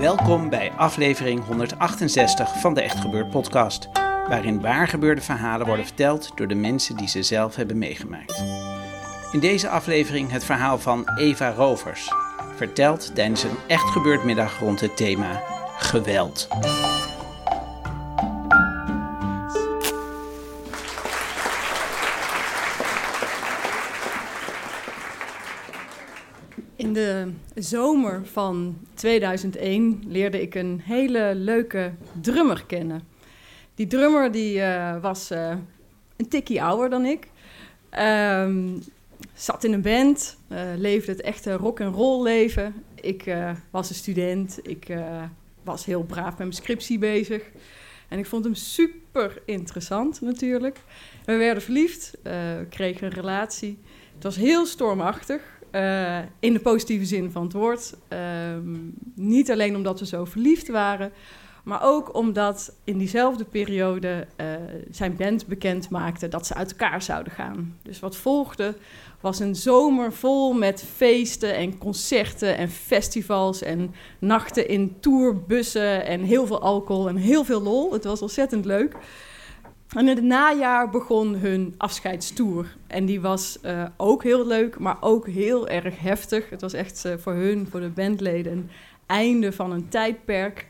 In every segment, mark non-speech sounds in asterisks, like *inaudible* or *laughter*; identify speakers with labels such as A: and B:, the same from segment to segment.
A: Welkom bij aflevering 168 van de Echt Gebeurd podcast, waarin waargebeurde verhalen worden verteld door de mensen die ze zelf hebben meegemaakt. In deze aflevering het verhaal van Eva Rovers, verteld tijdens een Echt Gebeurd middag rond het thema geweld.
B: In de zomer van 2001 leerde ik een hele leuke drummer kennen. Die drummer die, uh, was uh, een tikkie ouder dan ik. Um, zat in een band, uh, leefde het echte rock and roll leven. Ik was een student, ik was heel braaf met mijn scriptie bezig. En ik vond hem super interessant natuurlijk. We werden verliefd, kregen een relatie. Het was heel stormachtig. Uh, in de positieve zin van het woord. Uh, niet alleen omdat we zo verliefd waren, maar ook omdat in diezelfde periode uh, zijn band bekend maakte dat ze uit elkaar zouden gaan. Dus wat volgde was een zomer vol met feesten en concerten en festivals en nachten in tourbussen en heel veel alcohol en heel veel lol. Het was ontzettend leuk. En in het najaar begon hun afscheidstoer. En die was uh, ook heel leuk, maar ook heel erg heftig. Het was echt uh, voor hun, voor de bandleden, een einde van een tijdperk.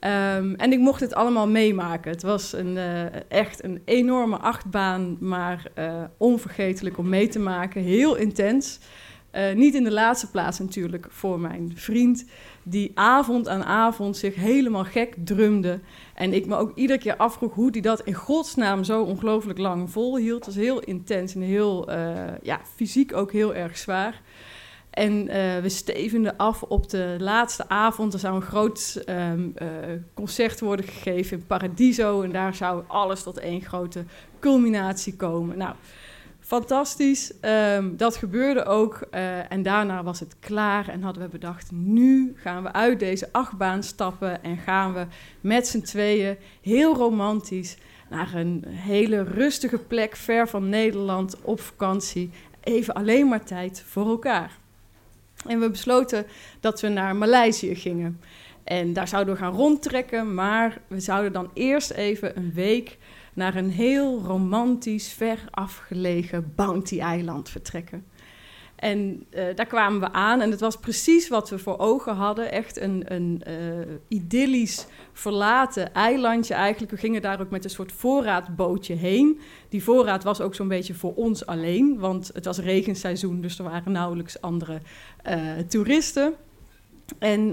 B: Um, en ik mocht het allemaal meemaken. Het was een, uh, echt een enorme achtbaan, maar onvergetelijk om mee te maken. Heel intens. Niet in de laatste plaats natuurlijk voor mijn vriend, die avond aan avond zich helemaal gek drumde. En ik me ook iedere keer afvroeg hoe hij dat in godsnaam zo ongelooflijk lang volhield. Het was heel intens en heel, uh, ja, fysiek ook heel erg zwaar. En uh, we stevenden af op de laatste avond. Er zou een groot uh, concert worden gegeven in Paradiso. En daar zou alles tot één grote culminatie komen. Nou, fantastisch. Um, dat gebeurde ook. Uh, en daarna was het klaar en hadden we bedacht: nu gaan we uit deze achtbaan stappen en gaan we met z'n tweeën heel romantisch naar een hele rustige plek ver van Nederland op vakantie. Even alleen maar tijd voor elkaar. En we besloten dat we naar Maleisië gingen. En daar zouden we gaan rondtrekken, maar we zouden dan eerst even een week naar een heel romantisch, ver afgelegen Bounty-eiland vertrekken. En uh, daar kwamen we aan en het was precies wat we voor ogen hadden. Echt een, een uh, idyllisch verlaten eilandje eigenlijk. We gingen daar ook met een soort voorraadbootje heen. Die voorraad was ook zo'n beetje voor ons alleen, want het was regenseizoen, dus er waren nauwelijks andere uh, toeristen. En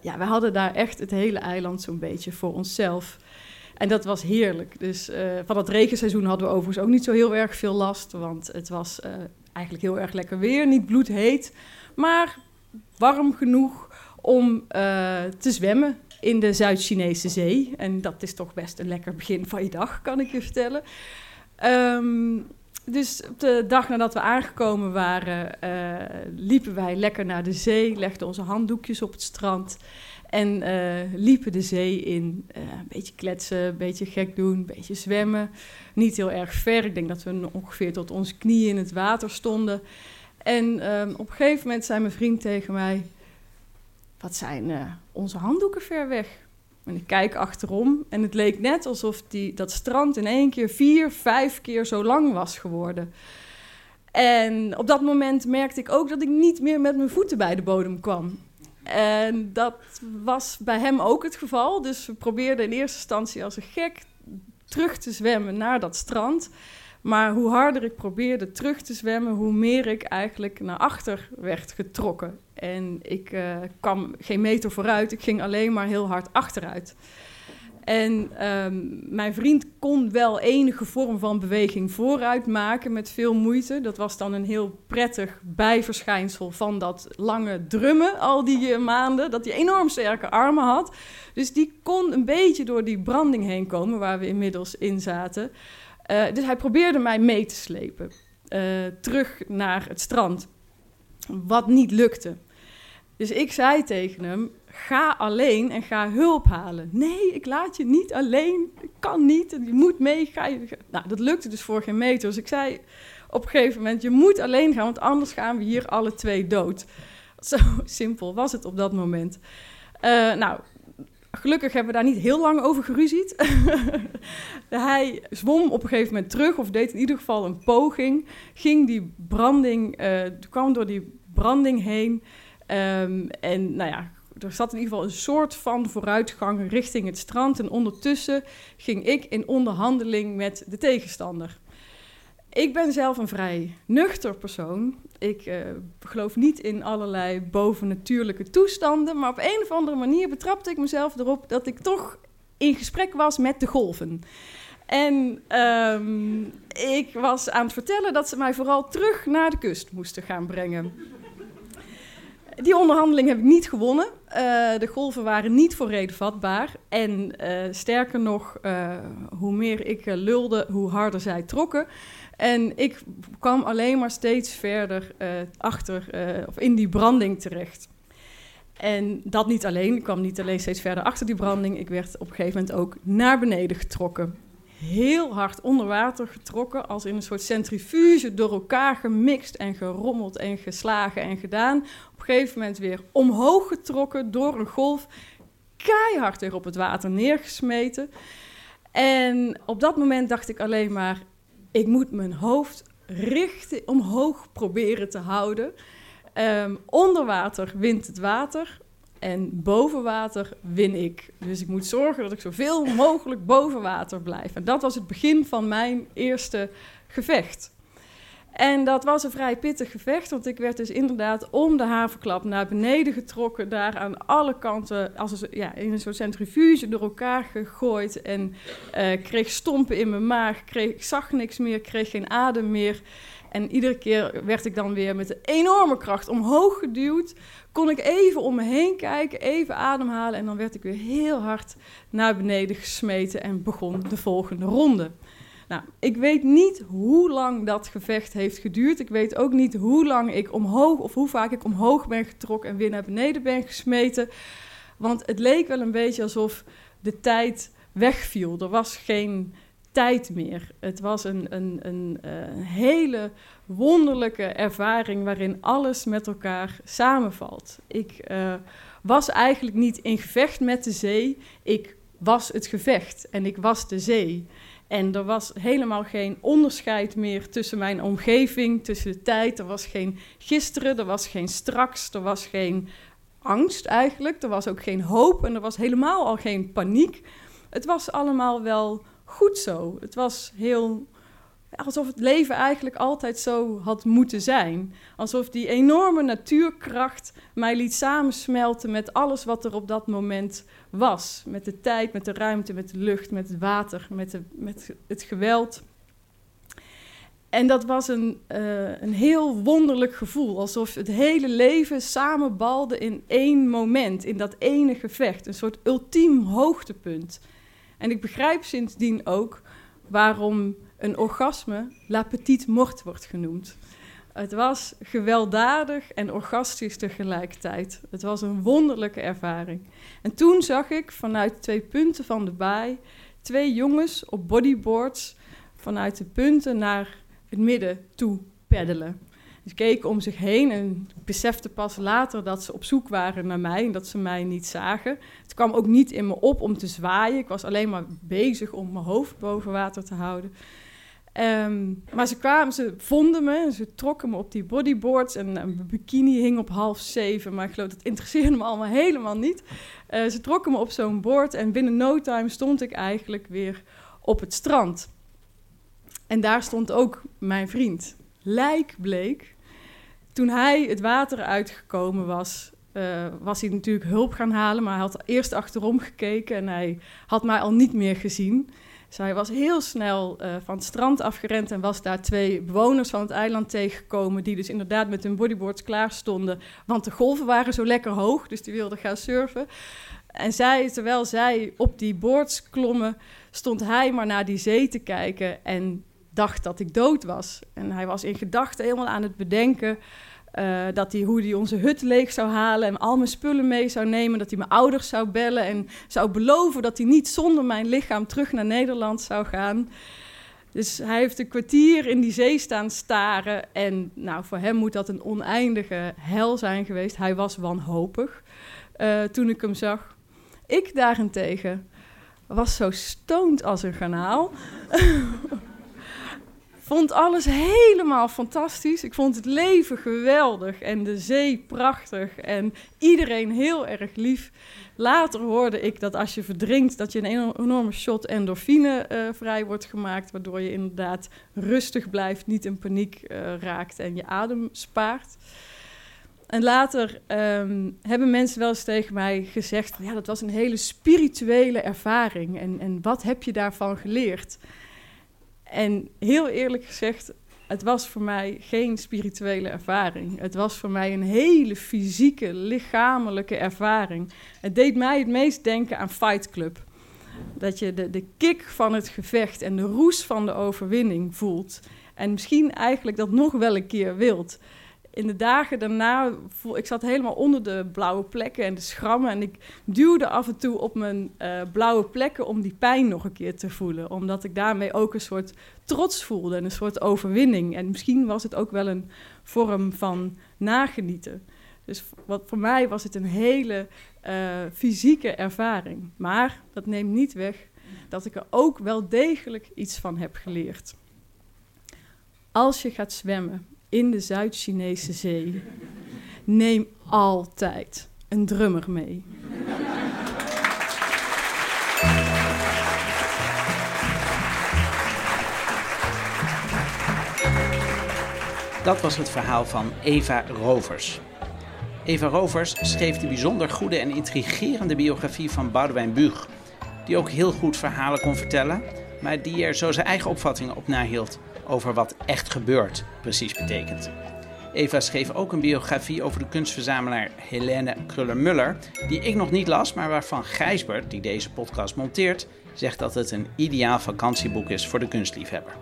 B: ja, we hadden daar echt het hele eiland zo'n beetje voor onszelf. En dat was heerlijk. Dus uh, van het regenseizoen hadden we overigens ook niet zo heel erg veel last. Want het was uh, eigenlijk heel erg lekker weer. Niet bloedheet, maar warm genoeg om uh, te zwemmen in de Zuid-Chinese zee. En dat is toch best een lekker begin van je dag, kan ik je vertellen. Um, dus op de dag nadat we aangekomen waren, liepen wij lekker naar de zee, legden onze handdoekjes op het strand. En uh, liepen de zee in, uh, een beetje kletsen, een beetje gek doen, een beetje zwemmen. Niet heel erg ver, ik denk dat we ongeveer tot onze knieën in het water stonden. En um, op een gegeven moment zei mijn vriend tegen mij... Wat zijn onze handdoeken ver weg? Ik kijk achterom en het leek net alsof die, dat strand in één keer vier, vijf keer zo lang was geworden. En op dat moment merkte ik ook dat ik niet meer met mijn voeten bij de bodem kwam. En dat was bij hem ook het geval. Dus we probeerden in eerste instantie als een gek terug te zwemmen naar dat strand. Maar hoe harder ik probeerde terug te zwemmen, hoe meer ik eigenlijk naar achter werd getrokken. En ik uh, kwam geen meter vooruit, ik ging alleen maar heel hard achteruit. En ehm, mijn vriend kon wel enige vorm van beweging vooruit maken met veel moeite. Dat was dan een heel prettig bijverschijnsel van dat lange drummen al die uh, maanden. Dat hij enorm sterke armen had. Dus die kon een beetje door die branding heen komen waar we inmiddels in zaten. Uh, dus hij probeerde mij mee te slepen. Uh, terug naar het strand. Wat niet lukte. Dus ik zei tegen hem: ga alleen en ga hulp halen. Nee, ik laat je niet alleen. Ik kan niet. Je moet mee. Ga je... Nou, dat lukte dus voor geen meter. Dus ik zei op een gegeven moment: je moet alleen gaan, want anders gaan we hier alle twee dood. Zo *laughs* simpel was het op dat moment. Uh, nou, gelukkig hebben we daar niet heel lang over geruzied. *laughs* hij zwom op een gegeven moment terug, of deed in ieder geval een poging. Ging die branding, uh, kwam door die branding heen. Um, en nou ja, er zat in ieder geval een soort van vooruitgang richting het strand. En ondertussen ging ik in onderhandeling met de tegenstander. Ik ben zelf een vrij nuchter persoon. Ik uh, geloof niet in allerlei bovennatuurlijke toestanden. Maar op een of andere manier betrapte ik mezelf erop dat ik toch in gesprek was met de golven. En um, ik was aan het vertellen dat ze mij vooral terug naar de kust moesten gaan brengen. Die onderhandeling heb ik niet gewonnen. Uh, de golven waren niet voor reden vatbaar. En uh, sterker nog, uh, hoe meer ik lulde, hoe harder zij trokken. En ik kwam alleen maar steeds verder achter, of in die branding terecht. En dat niet alleen. Ik kwam niet alleen steeds verder achter die branding. Ik werd op een gegeven moment ook naar beneden getrokken heel hard onder water getrokken, als in een soort centrifuge door elkaar gemixt en gerommeld en geslagen en gedaan. Op een gegeven moment weer omhoog getrokken door een golf, keihard tegen op het water neergesmeten. En op dat moment dacht ik alleen maar, ik moet mijn hoofd richten, omhoog proberen te houden. Um, onder water wint het water en boven water win ik. Dus ik moet zorgen dat ik zoveel mogelijk boven water blijf. En dat was het begin van mijn eerste gevecht. En dat was een vrij pittig gevecht, want ik werd dus inderdaad om de havenklap naar beneden getrokken, daar aan alle kanten als een, ja, in een soort centrifuge door elkaar gegooid en uh, kreeg stompen in mijn maag, kreeg, zag niks meer, kreeg geen adem meer. En iedere keer werd ik dan weer met een enorme kracht omhoog geduwd. Kon ik even om me heen kijken, even ademhalen. En dan werd ik weer heel hard naar beneden gesmeten en begon de volgende ronde. Nou, ik weet niet hoe lang dat gevecht heeft geduurd. Ik weet ook niet hoe lang ik omhoog of hoe vaak ik omhoog ben getrokken en weer naar beneden ben gesmeten. Want het leek wel een beetje alsof de tijd wegviel. Er was geen tijd meer. Het was een, een, een, eh, hele wonderlijke ervaring waarin alles met elkaar samenvalt. Ik uh, was eigenlijk niet in gevecht met de zee, ik was het gevecht en ik was de zee. En er was helemaal geen onderscheid meer tussen mijn omgeving, tussen de tijd. Er was geen gisteren, er was geen straks, er was geen angst eigenlijk. Er was ook geen hoop en er was helemaal al geen paniek. Het was allemaal wel goed zo. Het was heel alsof het leven eigenlijk altijd zo had moeten zijn. Alsof die enorme natuurkracht mij liet samensmelten met alles wat er op dat moment was. Met de tijd, met de ruimte, met de lucht, met het water, met, de, met het geweld. En dat was een, uh, een heel wonderlijk gevoel. Alsof het hele leven samenbalde in één moment, in dat ene gevecht. Een soort ultiem hoogtepunt. En ik begrijp sindsdien ook waarom een orgasme la petite mort wordt genoemd. Het was gewelddadig en orgastisch tegelijkertijd. Het was een wonderlijke ervaring. En toen zag ik vanuit twee punten van de baai twee jongens op bodyboards vanuit de punten naar het midden toe peddelen. Ze keken om zich heen en besefte pas later dat ze op zoek waren naar mij en dat ze mij niet zagen. Het kwam ook niet in me op om te zwaaien. Ik was alleen maar bezig om mijn hoofd boven water te houden. Um, maar ze kwamen, ze vonden me, ze trokken me op die bodyboards en mijn bikini hing op half zeven, maar ik geloof dat interesseerde me allemaal helemaal niet. Uh, ze trokken me op zo'n boord en binnen no time stond ik eigenlijk weer op het strand. En daar stond ook mijn vriend. Lijk bleek toen hij het water uitgekomen was, eh, was hij natuurlijk hulp gaan halen, maar hij had eerst achterom gekeken en hij had mij al niet meer gezien. Dus hij was heel snel uh, van het strand afgerend en was daar twee bewoners van het eiland tegengekomen, die dus inderdaad met hun bodyboards klaar stonden, want de golven waren zo lekker hoog, dus die wilden gaan surfen. En zij, terwijl zij op die boards klommen, stond hij maar naar die zee te kijken en dacht dat ik dood was. En hij was in gedachten helemaal aan het bedenken uh, dat hij, hoe hij onze hut leeg zou halen en al mijn spullen mee zou nemen. Dat hij mijn ouders zou bellen en zou beloven dat hij niet zonder mijn lichaam terug naar Nederland zou gaan. Dus hij heeft een kwartier in die zee staan staren. En nou, voor hem moet dat een oneindige hel zijn geweest. Hij was wanhopig uh, toen ik hem zag. Ik daarentegen was zo stoned als een garnaal. *laughs* vond alles helemaal fantastisch. Ik vond het leven geweldig en de zee prachtig en iedereen heel erg lief. Later hoorde ik dat als je verdrinkt, dat je een enorme shot endorfine uh, vrij wordt gemaakt, waardoor je inderdaad rustig blijft, niet in paniek uh, raakt en je adem spaart. En later um, hebben mensen wel eens tegen mij gezegd: ja, dat was een hele spirituele ervaring. En, en wat heb je daarvan geleerd? En heel eerlijk gezegd, het was voor mij geen spirituele ervaring. Het was voor mij een hele fysieke, lichamelijke ervaring. Het deed mij het meest denken aan Fight Club. Dat je de, de kick van het gevecht en de roes van de overwinning voelt. En misschien eigenlijk dat nog wel een keer wilt in de dagen daarna, ik zat helemaal onder de blauwe plekken en de schrammen. En ik duwde af en toe op mijn uh, blauwe plekken om die pijn nog een keer te voelen. Omdat ik daarmee ook een soort trots voelde en een soort overwinning. En misschien was het ook wel een vorm van nagenieten. Dus wat, voor mij was het een hele uh, fysieke ervaring. Maar dat neemt niet weg dat ik er ook wel degelijk iets van heb geleerd. Als je gaat zwemmen in de Zuid-Chinese zee. Neem altijd een drummer mee.
A: Dat was het verhaal van Eva Rovers. Eva Rovers schreef de bijzonder goede en intrigerende biografie van Boudewijn Buug, die ook heel goed verhalen kon vertellen, maar die er zo zijn eigen opvattingen op nahield over wat echt gebeurt precies betekent. Eva schreef ook een biografie over de kunstverzamelaar Helene Kruller-Muller, die ik nog niet las, maar waarvan Gijsbert, die deze podcast monteert, zegt dat het een ideaal vakantieboek is voor de kunstliefhebber.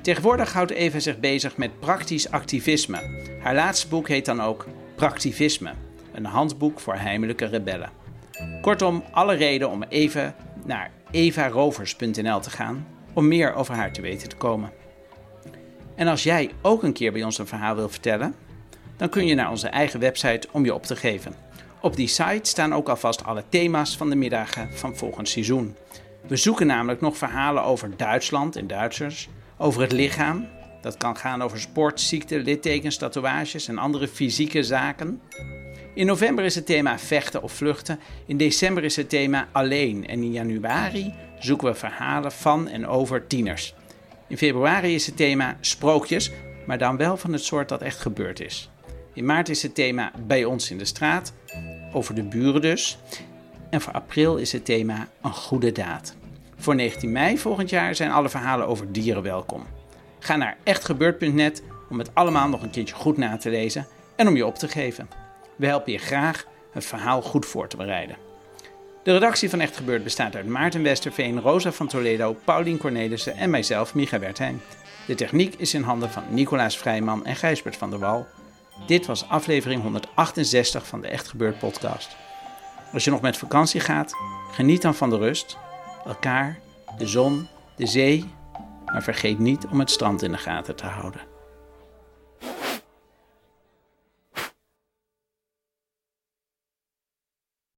A: Tegenwoordig houdt Eva zich bezig met praktisch activisme. Haar laatste boek heet dan ook Praktivisme, een handboek voor heimelijke rebellen. Kortom, alle reden om even naar evarovers.nl te gaan om meer over haar te weten te komen. En als jij ook een keer bij ons een verhaal wil vertellen, dan kun je naar onze eigen website om je op te geven. Op die site staan ook alvast alle thema's van de middagen van volgend seizoen. We zoeken namelijk nog verhalen over Duitsland en Duitsers, over het lichaam. Dat kan gaan over sport, ziekte, littekens, tatoeages en andere fysieke zaken. In november is het thema vechten of vluchten. In december is het thema alleen. En in januari zoeken we verhalen van en over tieners. In februari is het thema sprookjes, maar dan wel van het soort dat echt gebeurd is. In maart is het thema bij ons in de straat, over de buren dus. En voor april is het thema een goede daad. Voor 19 mei volgend jaar zijn alle verhalen over dieren welkom. Ga naar echtgebeurd.net om het allemaal nog een keertje goed na te lezen en om je op te geven. We helpen je graag het verhaal goed voor te bereiden. De redactie van Echt Gebeurd bestaat uit Maarten Westerveen, Rosa van Toledo, Paulien Cornelissen en mijzelf, Micha Wertheim. De techniek is in handen van Nicolaas Vrijman en Gijsbert van der Wal. Dit was aflevering 168 van de Echt Gebeurd podcast. Als je nog met vakantie gaat, geniet dan van de rust, elkaar, de zon, de zee, maar vergeet niet om het strand in de gaten te houden.